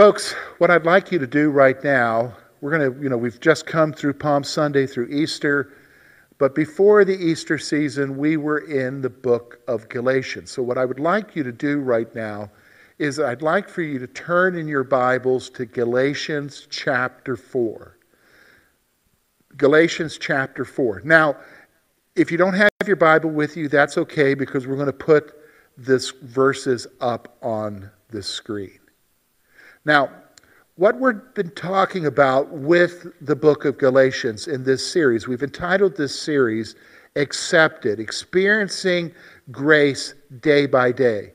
Folks, what I'd like you to do right now, we're going to, you know, we've just come through Palm Sunday through Easter, but before the Easter season, we were in the book of Galatians. So, what I would like you to do right now is I'd like for you to turn in your Bibles to Galatians chapter 4. Galatians chapter 4. Now, if you don't have your Bible with you, that's okay because we're going to put this verses up on the screen. Now, what we've been talking about with the book of Galatians in this series, we've entitled this series Accepted, Experiencing Grace Day by Day.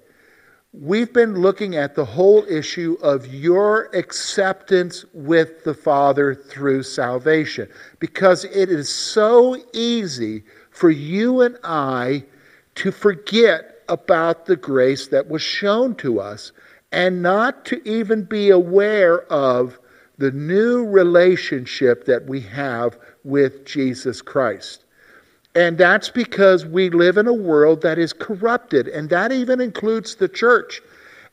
We've been looking at the whole issue of your acceptance with the Father through salvation because it is so easy for you and I to forget about the grace that was shown to us and not to even be aware of the new relationship that we have with Jesus Christ. And that's because we live in a world that is corrupted, and that even includes the church.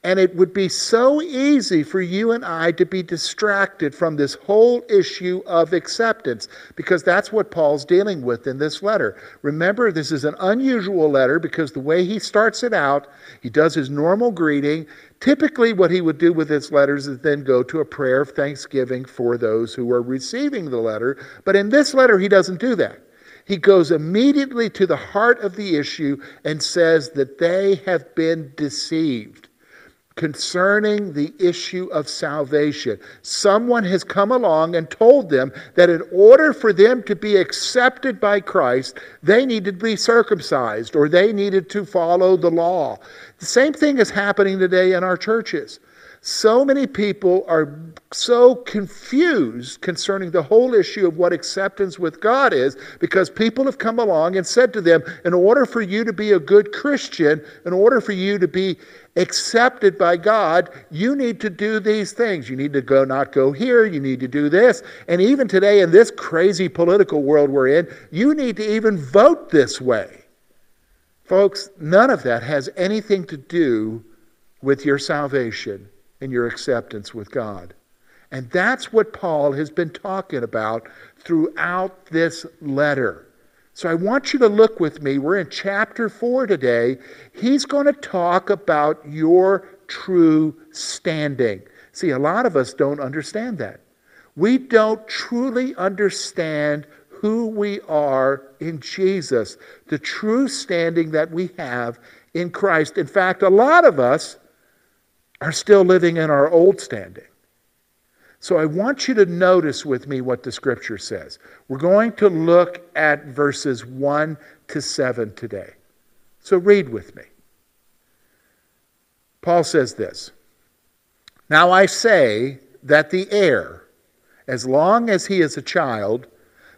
And it would be so easy for you and I to be distracted from this whole issue of acceptance because that's what Paul's dealing with in this letter. Remember, this is an unusual letter because the way he starts it out, he does his normal greeting. Typically, what he would do with his letters is then go to a prayer of thanksgiving for those who are receiving the letter. But in this letter, he doesn't do that. He goes immediately to the heart of the issue and says that they have been deceived concerning the issue of salvation. Someone has come along and told them that in order for them to be accepted by Christ, they needed to be circumcised or they needed to follow the law. The same thing is happening today in our churches. So many people are so confused concerning the whole issue of what acceptance with God is because people have come along and said to them, in order for you to be a good Christian, in order for you to be accepted by God, you need to do these things. You need to go not go here, you need to do this. And even today in this crazy political world we're in, you need to even vote this way. Folks, none of that has anything to do with your salvation and your acceptance with God. And that's what Paul has been talking about throughout this letter. So I want you to look with me. We're in chapter 4 today. He's going to talk about your true standing. See, a lot of us don't understand that. We don't truly understand who we are in Jesus, the true standing that we have in Christ. In fact, a lot of us are still living in our old standing. So I want you to notice with me what the scripture says. We're going to look at verses 1 to 7 today. So read with me. Paul says this Now I say that the heir, as long as he is a child,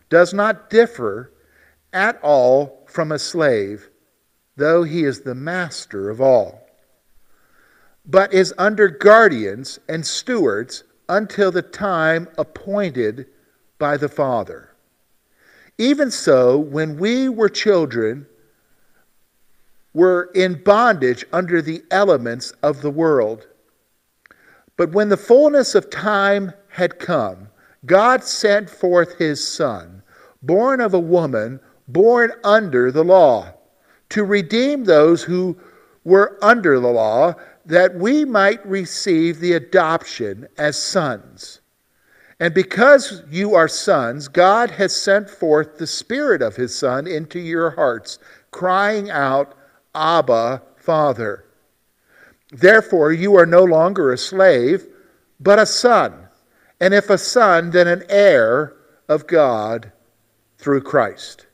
does not differ at all from a slave, though he is the master of all but is under guardians and stewards until the time appointed by the Father. Even so, when we were children, were in bondage under the elements of the world. But when the fullness of time had come, God sent forth his Son, born of a woman, born under the law, to redeem those who were under the law that we might receive the adoption as sons. And because you are sons, God has sent forth the Spirit of His Son into your hearts, crying out, Abba, Father. Therefore, you are no longer a slave, but a son. And if a son, then an heir of God through Christ.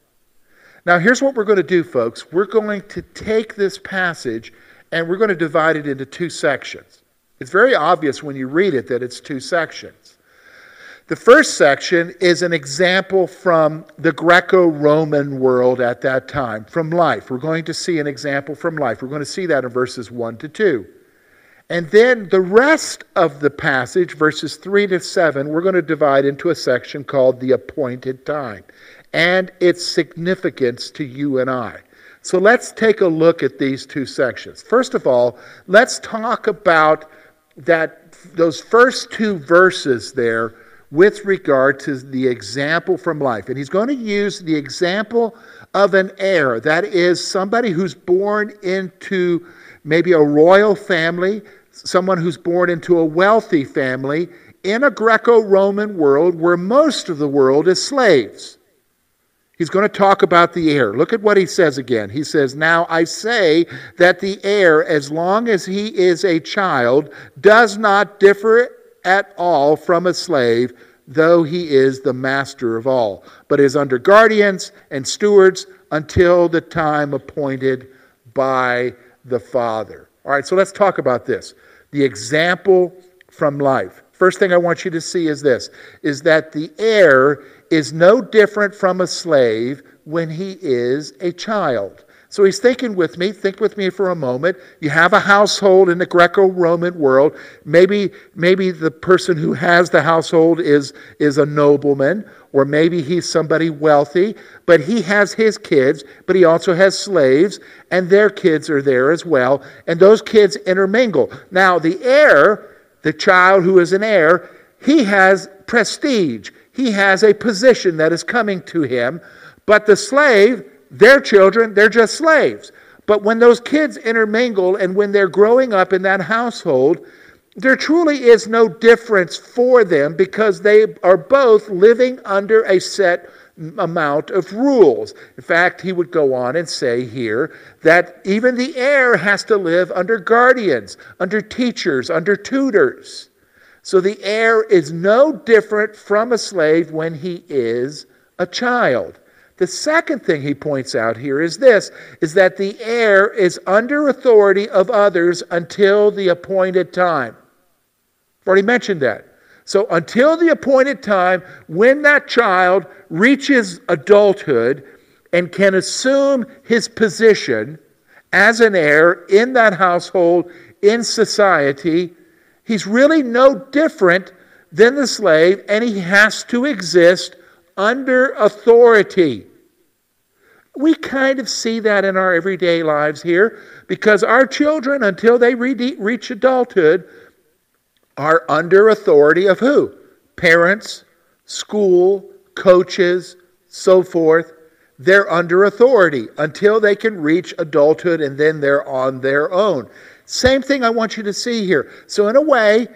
Now, here's what we're going to do, folks. We're going to take this passage and we're going to divide it into two sections. It's very obvious when you read it that it's two sections. The first section is an example from the Greco Roman world at that time, from life. We're going to see an example from life. We're going to see that in verses 1 to 2. And then the rest of the passage, verses 3 to 7, we're going to divide into a section called the appointed time and its significance to you and I. So let's take a look at these two sections. First of all, let's talk about that those first two verses there with regard to the example from life. And he's going to use the example of an heir. That is somebody who's born into maybe a royal family, someone who's born into a wealthy family in a Greco Roman world where most of the world is slaves. He's going to talk about the heir. Look at what he says again. He says, Now I say that the heir, as long as he is a child, does not differ at all from a slave, though he is the master of all, but is under guardians and stewards until the time appointed by the Father. All right, so let's talk about this. The example from life. First thing I want you to see is this is that the heir is no different from a slave when he is a child. So he's thinking with me, think with me for a moment. You have a household in the Greco-Roman world. Maybe, maybe the person who has the household is, is a nobleman, or maybe he's somebody wealthy, but he has his kids, but he also has slaves, and their kids are there as well, and those kids intermingle. Now, the heir, the child who is an heir, he has prestige. He has a position that is coming to him, but the slave, their children, they're just slaves. But when those kids intermingle and when they're growing up in that household, there truly is no difference for them because they are both living under a set amount of rules. In fact, he would go on and say here that even the heir has to live under guardians, under teachers, under tutors. So the heir is no different from a slave when he is a child. The second thing he points out here is this is that the heir is under authority of others until the appointed time. I've already mentioned that. So until the appointed time when that child reaches adulthood and can assume his position as an heir in that household, in society, he's really no different than the slave and he has to exist under authority. We kind of see that in our everyday lives here because our children, until they reach adulthood, are under authority of who? Parents, school, coaches, so forth. They're under authority until they can reach adulthood and then they're on their own. Same thing I want you to see here. So, in a way,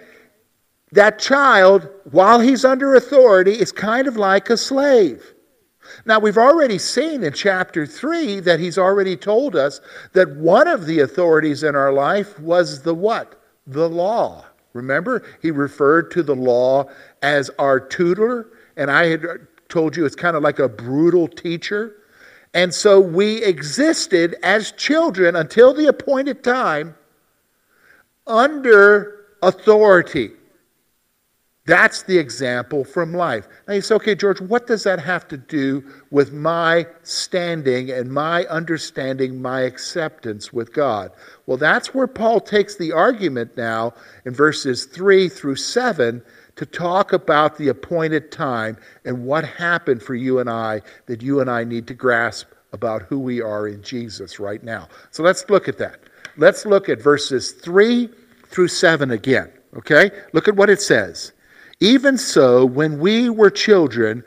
that child, while he's under authority, is kind of like a slave. Now, we've already seen in chapter 3 that he's already told us that one of the authorities in our life was the what? The law. Remember, he referred to the law as our tutor, and I had told you it's kind of like a brutal teacher. And so we existed as children until the appointed time under authority. That's the example from life. Now you say, okay, George, what does that have to do with my standing and my understanding, my acceptance with God? Well, that's where Paul takes the argument now in verses 3 through 7 to talk about the appointed time and what happened for you and I that you and I need to grasp about who we are in Jesus right now. So let's look at that. Let's look at verses 3 through 7 again. Okay? Look at what it says. Even so, when we were children,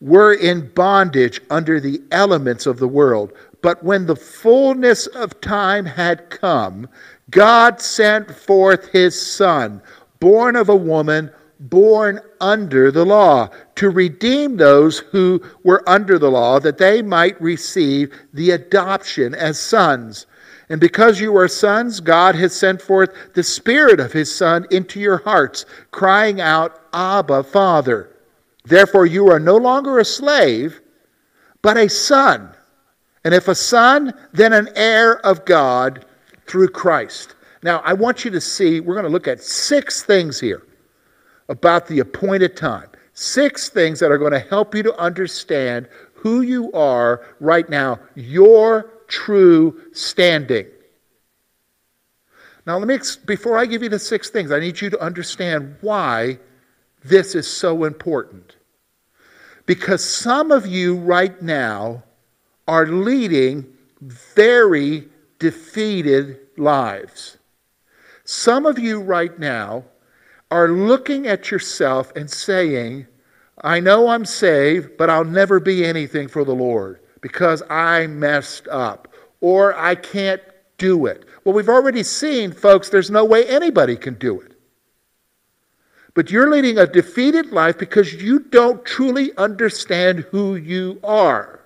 were in bondage under the elements of the world. But when the fullness of time had come, God sent forth his Son, born of a woman, born under the law, to redeem those who were under the law, that they might receive the adoption as sons. And because you are sons, God has sent forth the Spirit of His Son into your hearts, crying out, Abba, Father. Therefore, you are no longer a slave, but a son. And if a son, then an heir of God through Christ. Now, I want you to see, we're going to look at six things here about the appointed time. Six things that are going to help you to understand who you are right now, your true standing. Now, let me, before I give you the six things, I need you to understand why this is so important. Because some of you right now are leading very defeated lives. Some of you right now are looking at yourself and saying, I know I'm saved, but I'll never be anything for the Lord because I messed up or I can't do it. Well, we've already seen, folks, there's no way anybody can do it. But you're leading a defeated life because you don't truly understand who you are.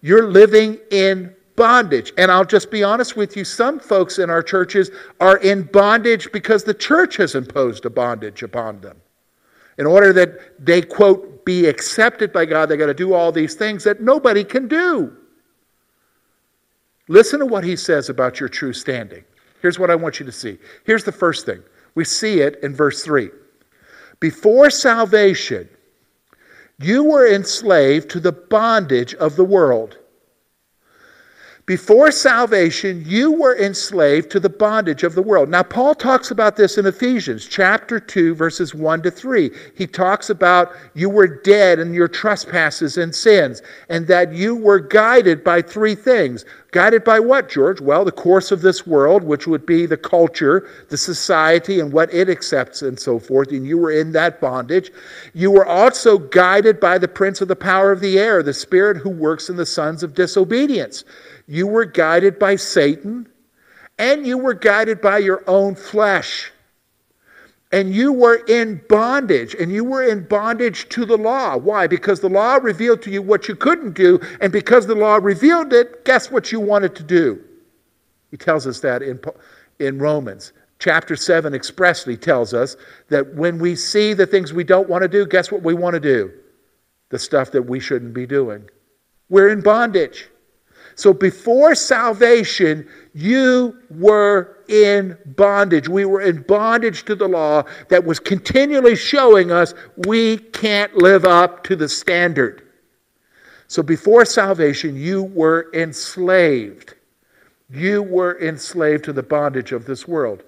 You're living in bondage. And I'll just be honest with you some folks in our churches are in bondage because the church has imposed a bondage upon them. In order that they, quote, be accepted by God, they got to do all these things that nobody can do. Listen to what he says about your true standing. Here's what I want you to see. Here's the first thing we see it in verse 3. Before salvation, you were enslaved to the bondage of the world. Before salvation, you were enslaved to the bondage of the world. Now, Paul talks about this in Ephesians chapter 2, verses 1 to 3. He talks about you were dead in your trespasses and sins, and that you were guided by three things. Guided by what, George? Well, the course of this world, which would be the culture, the society, and what it accepts, and so forth. And you were in that bondage. You were also guided by the prince of the power of the air, the spirit who works in the sons of disobedience. You were guided by Satan, and you were guided by your own flesh. And you were in bondage, and you were in bondage to the law. Why? Because the law revealed to you what you couldn't do, and because the law revealed it, guess what you wanted to do? He tells us that in, in Romans. Chapter 7 expressly tells us that when we see the things we don't want to do, guess what we want to do? The stuff that we shouldn't be doing. We're in bondage. So before salvation, you were in bondage. We were in bondage to the law that was continually showing us we can't live up to the standard. So before salvation, you were enslaved. You were enslaved to the bondage of this world.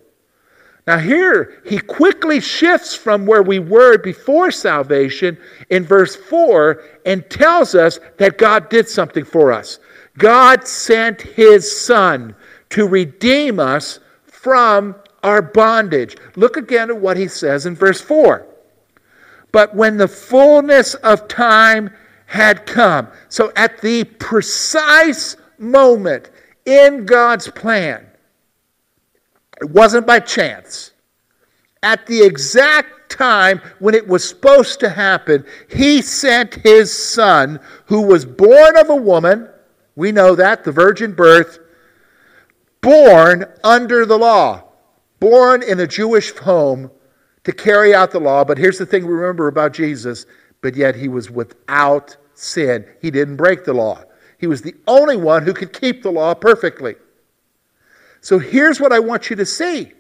Now, here he quickly shifts from where we were before salvation in verse 4 and tells us that God did something for us. God sent his son to redeem us from our bondage. Look again at what he says in verse 4. But when the fullness of time had come, so at the precise moment in God's plan, it wasn't by chance. At the exact time when it was supposed to happen, he sent his son, who was born of a woman we know that, the virgin birth, born under the law, born in a Jewish home to carry out the law. But here's the thing we remember about Jesus, but yet he was without sin. He didn't break the law. He was the only one who could keep the law perfectly. So here's what I want you to see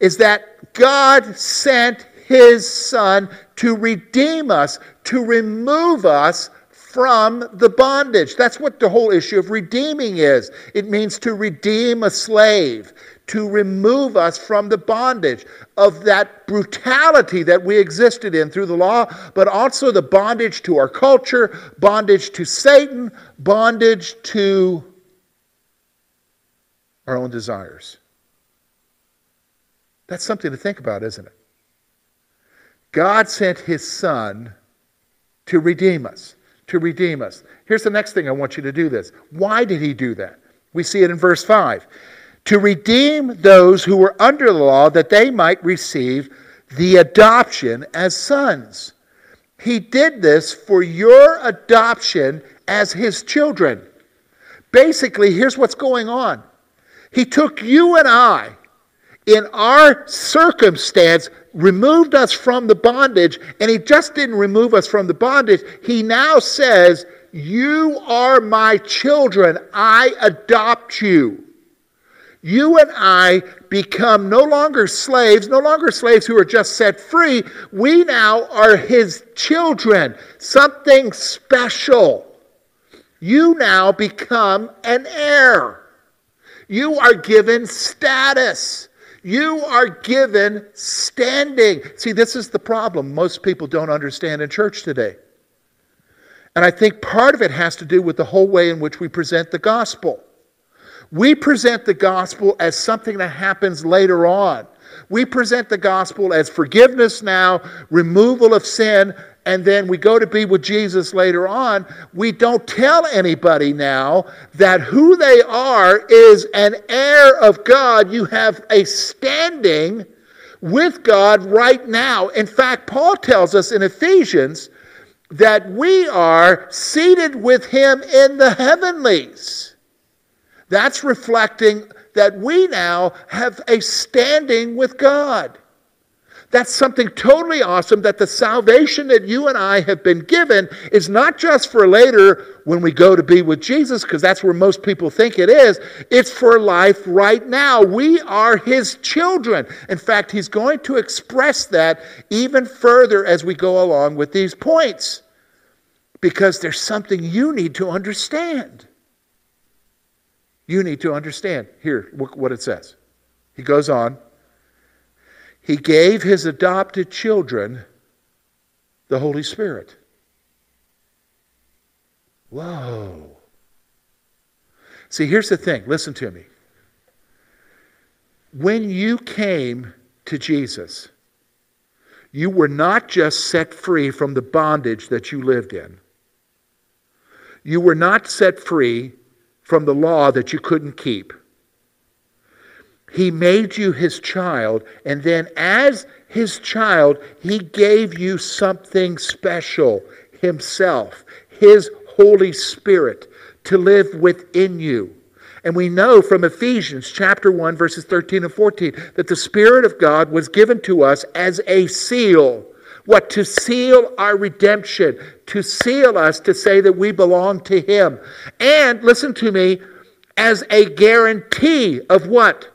is that God sent his son to redeem us, to remove us from the bondage. That's what the whole issue of redeeming is. It means to redeem a slave, to remove us from the bondage of that brutality that we existed in through the law, but also the bondage to our culture, bondage to Satan, bondage to our own desires. That's something to think about, isn't it? God sent his son to redeem us to redeem us. Here's the next thing I want you to do this. Why did he do that? We see it in verse 5. To redeem those who were under the law that they might receive the adoption as sons. He did this for your adoption as his children. Basically, here's what's going on. He took you and I in our circumstance removed us from the bondage, and He just didn't remove us from the bondage. He now says, You are my children. I adopt you. You and I become no longer slaves, no longer slaves who are just set free. We now are His children, something special. You now become an heir. You are given status. You are given standing. See, this is the problem most people don't understand in church today. And I think part of it has to do with the whole way in which we present the gospel. We present the gospel as something that happens later on. We present the gospel as forgiveness now, removal of sin, and then we go to be with Jesus later on. We don't tell anybody now that who they are is an heir of God. You have a standing with God right now. In fact, Paul tells us in Ephesians that we are seated with him in the heavenlies. That's reflecting that we now have a standing with God. That's something totally awesome that the salvation that you and I have been given is not just for later when we go to be with Jesus, because that's where most people think it is. It's for life right now. We are His children. In fact, He's going to express that even further as we go along with these points, because there's something you need to understand. You need to understand. Here, look what it says. He goes on. He gave his adopted children the Holy Spirit. Whoa. See, here's the thing. Listen to me. When you came to Jesus, you were not just set free from the bondage that you lived in. You were not set free from the law that you couldn't keep. He made you his child, and then as his child, he gave you something special himself, his Holy Spirit, to live within you. And we know from Ephesians chapter 1, verses 13 and 14, that the Spirit of God was given to us as a seal. What? To seal our redemption, to seal us, to say that we belong to Him. And, listen to me, as a guarantee of what?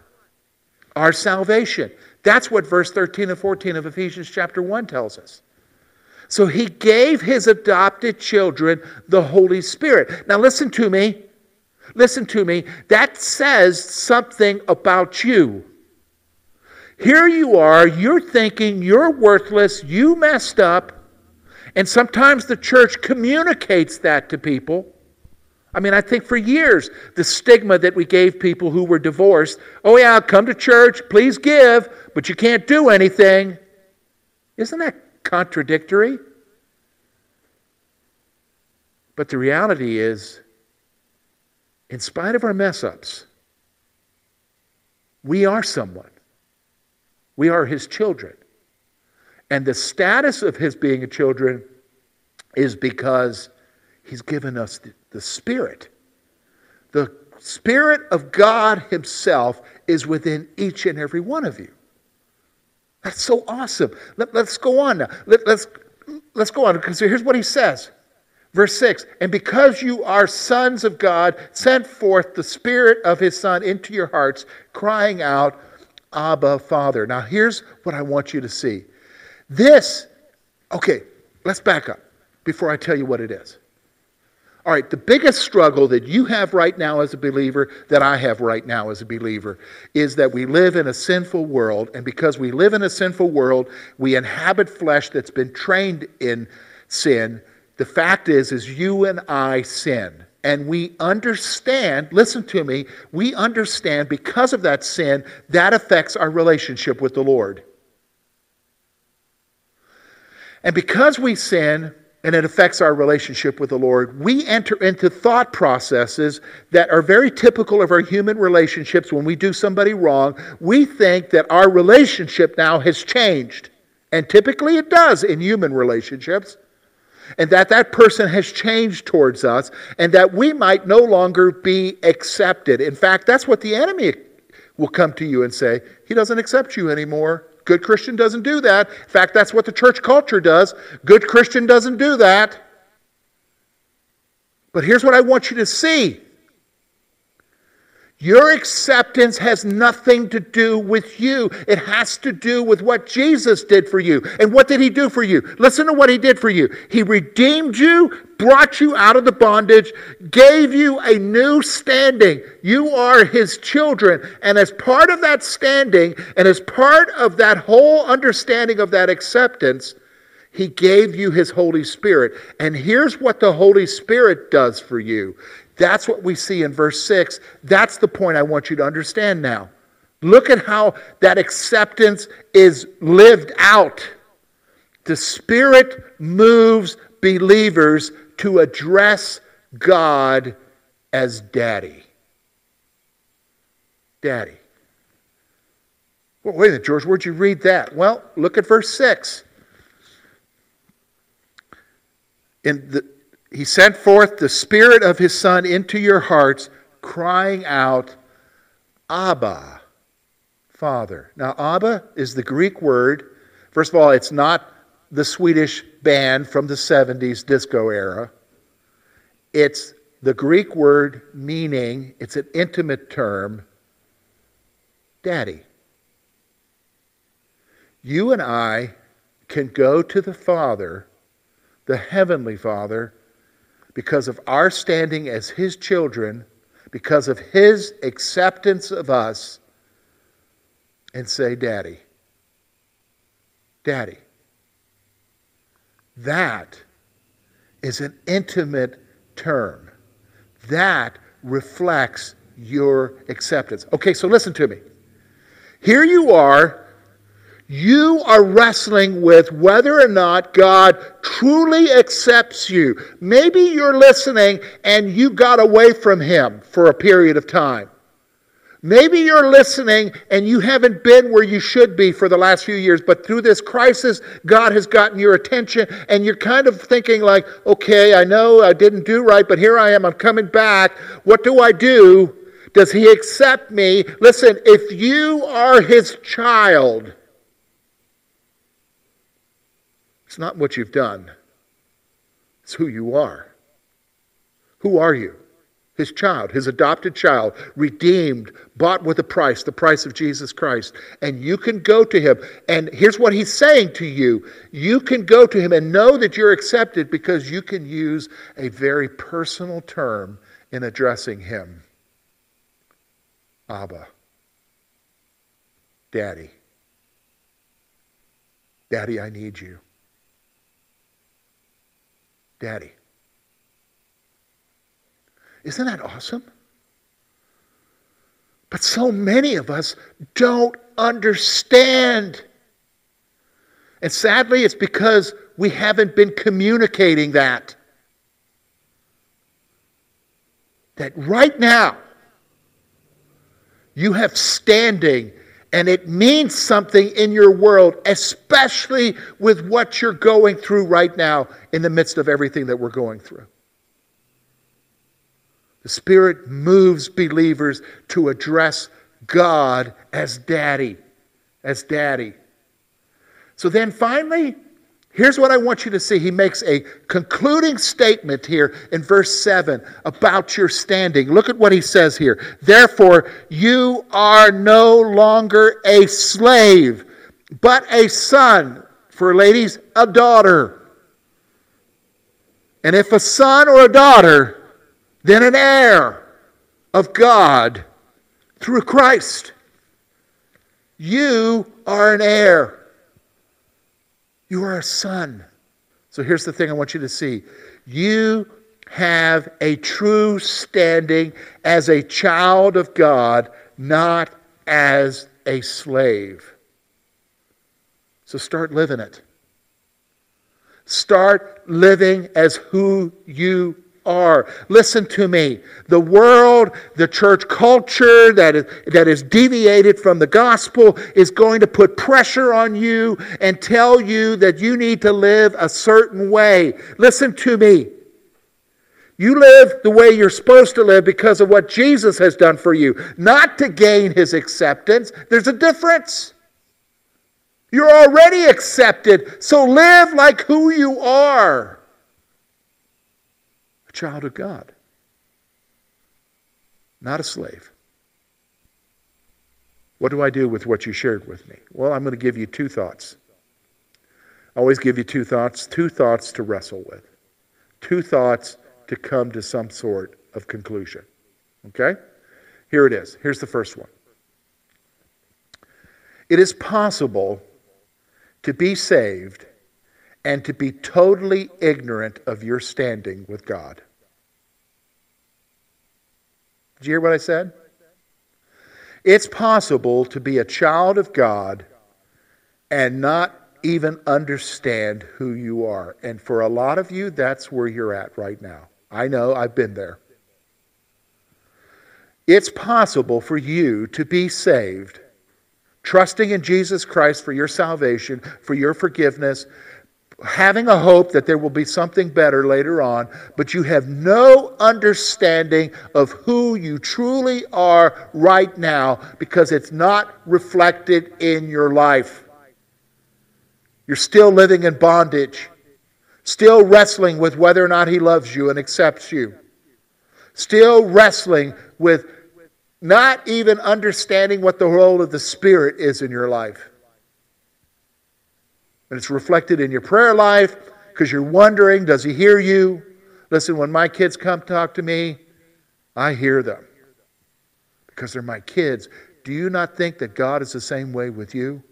Our salvation. That's what verse 13 and 14 of Ephesians chapter 1 tells us. So he gave his adopted children the Holy Spirit. Now listen to me. Listen to me. That says something about you. Here you are, you're thinking you're worthless, you messed up, and sometimes the church communicates that to people. I mean, I think for years, the stigma that we gave people who were divorced oh, yeah, come to church, please give, but you can't do anything. Isn't that contradictory? But the reality is, in spite of our mess ups, we are someone. We are his children. And the status of his being a children is because he's given us the, the Spirit. The Spirit of God Himself is within each and every one of you. That's so awesome. Let, us go on now. Let, let's, let's go on because here's what He says. Verse 6 And because you are sons of God, sent forth the Spirit of His Son into your hearts, crying out, Abba, Father. Now, here's what I want you to see. This, okay, let's back up before I tell you what it is. All right, the biggest struggle that you have right now as a believer, that I have right now as a believer, is that we live in a sinful world. And because we live in a sinful world, we inhabit flesh that's been trained in sin. The fact is, is you and I sin. And we understand, listen to me, we understand because of that sin, that affects our relationship with the Lord. And because we sin, and it affects our relationship with the Lord, we enter into thought processes that are very typical of our human relationships when we do somebody wrong. We think that our relationship now has changed. And typically it does in human relationships. And that that person has changed towards us, and that we might no longer be accepted. In fact, that's what the enemy will come to you and say He doesn't accept you anymore. Good Christian doesn't do that. In fact, that's what the church culture does. Good Christian doesn't do that. But here's what I want you to see your acceptance has nothing to do with you. It has to do with what Jesus did for you. And what did he do for you? Listen to what he did for you. He redeemed you, brought you out of the bondage, gave you a new standing. You are his children. And as part of that standing, and as part of that whole understanding of that acceptance, he gave you his Holy Spirit. And here's what the Holy Spirit does for you That's what we see in verse 6. That's the point I want you to understand now. Look at how that acceptance is lived out. The Spirit moves believers to address God as Daddy. Daddy. Well, wait a minute, George, where'd you read that? Well, look at verse 6. In the, he sent forth the Spirit of His Son into your hearts, crying out, Abba, Father. Now, Abba is the Greek word. First of all, it's not the Swedish band from the 70s disco era. It's the Greek word meaning, it's an intimate term, daddy. You and I can go to the Father, the Heavenly Father, because of our standing as His children, because of His acceptance of us, and say, Daddy. Daddy. That is an intimate term. That reflects your acceptance. Okay, so listen to me. Here you are you are wrestling with whether or not God truly accepts you. Maybe you're listening and you got away from Him for a period of time. Maybe you're listening and you haven't been where you should be for the last few years, but through this crisis, God has gotten your attention and you're kind of thinking, like, okay, I know I didn't do right, but here I am, I'm coming back. What do I do? Does He accept me? Listen, if you are His child, It's not what you've done, it's who you are. Who are you? His child, his adopted child, redeemed, bought with a price, the price of Jesus Christ. And you can go to him. And here's what he's saying to you you can go to him and know that you're accepted because you can use a very personal term in addressing him Abba, Daddy. Daddy, I need you. Daddy. Isn't that awesome? But so many of us don't understand. And sadly, it's because we haven't been communicating that. That right now, you have standing and it means something in your world, especially with what you're going through right now in the midst of everything that we're going through. The Spirit moves believers to address God as daddy, as daddy. So then finally, Here's what I want you to see. He makes a concluding statement here in verse 7 about your standing. Look at what he says here. Therefore, you are no longer a slave, but a son. For ladies, a daughter. And if a son or a daughter, then an heir of God through Christ. You are an heir. You are a son. So here's the thing I want you to see you have a true standing as a child of God, not as a slave. So start living it. Start living as who you are. Listen to me. The world, the church culture that is, that is deviated from the gospel is going to put pressure on you and tell you that you need to live a certain way. Listen to me. You live the way you're supposed to live because of what Jesus has done for you, not to gain his acceptance. There's a difference. You're already accepted, so live like who you are child of God, not a slave. What do I do with what you shared with me? Well, I'm going to give you two thoughts. I always give you two thoughts, two thoughts to wrestle with, two thoughts to come to some sort of conclusion. Okay? Here it is. Here's the first one. It is possible to be saved and to be totally ignorant of your standing with God. Did you hear what I said? It's possible to be a child of God and not even understand who you are. And for a lot of you, that's where you're at right now. I know, I've been there. It's possible for you to be saved, trusting in Jesus Christ for your salvation, for your forgiveness, having a hope that there will be something better later on, but you have no understanding of who you truly are right now because it's not reflected in your life. You're still living in bondage, still wrestling with whether or not He loves you and accepts you, still wrestling with not even understanding what the role of the Spirit is in your life. And it's reflected in your prayer life because you're wondering, does he hear you? Listen, when my kids come talk to me, I hear them because they're my kids. Do you not think that God is the same way with you?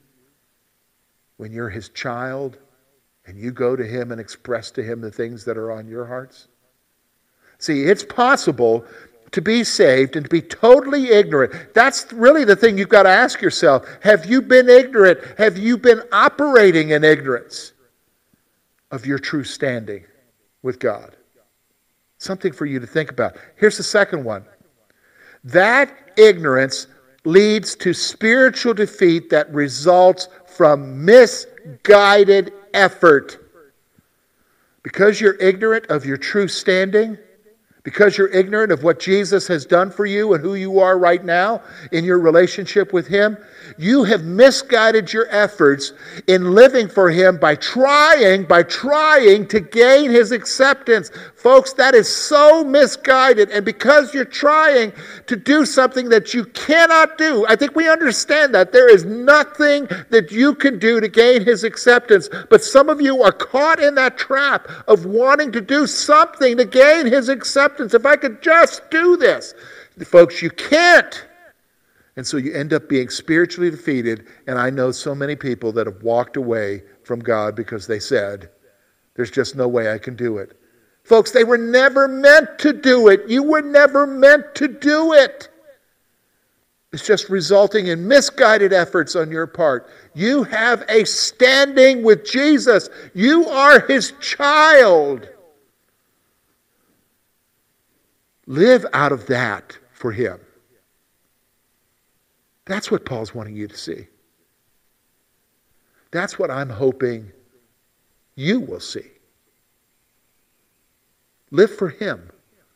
When you're his child and you go to him and express to him the things that are on your hearts? See, it's possible to be saved and to be totally ignorant. That's really the thing you've got to ask yourself. Have you been ignorant? Have you been operating in ignorance of your true standing with God? Something for you to think about. Here's the second one that ignorance leads to spiritual defeat that results from misguided effort. Because you're ignorant of your true standing, because you're ignorant of what Jesus has done for you and who you are right now in your relationship with Him, you have misguided your efforts in living for Him by trying, by trying to gain His acceptance. Folks, that is so misguided. And because you're trying to do something that you cannot do, I think we understand that. There is nothing that you can do to gain His acceptance. But some of you are caught in that trap of wanting to do something to gain His acceptance. If I could just do this. Folks, you can't. And so you end up being spiritually defeated. And I know so many people that have walked away from God because they said, There's just no way I can do it. Folks, they were never meant to do it. You were never meant to do it. It's just resulting in misguided efforts on your part. You have a standing with Jesus, you are his child. Live out of that for him. That's what Paul's wanting you to see. That's what I'm hoping you will see. Live for Him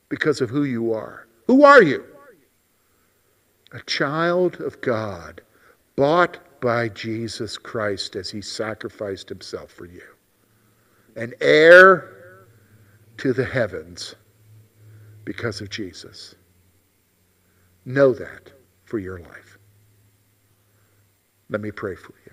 because of who you are. Who are you? A child of God, bought by Jesus Christ as He sacrificed Himself for you. An heir to the heavens because of Jesus. Know that for your life. Let me pray for you.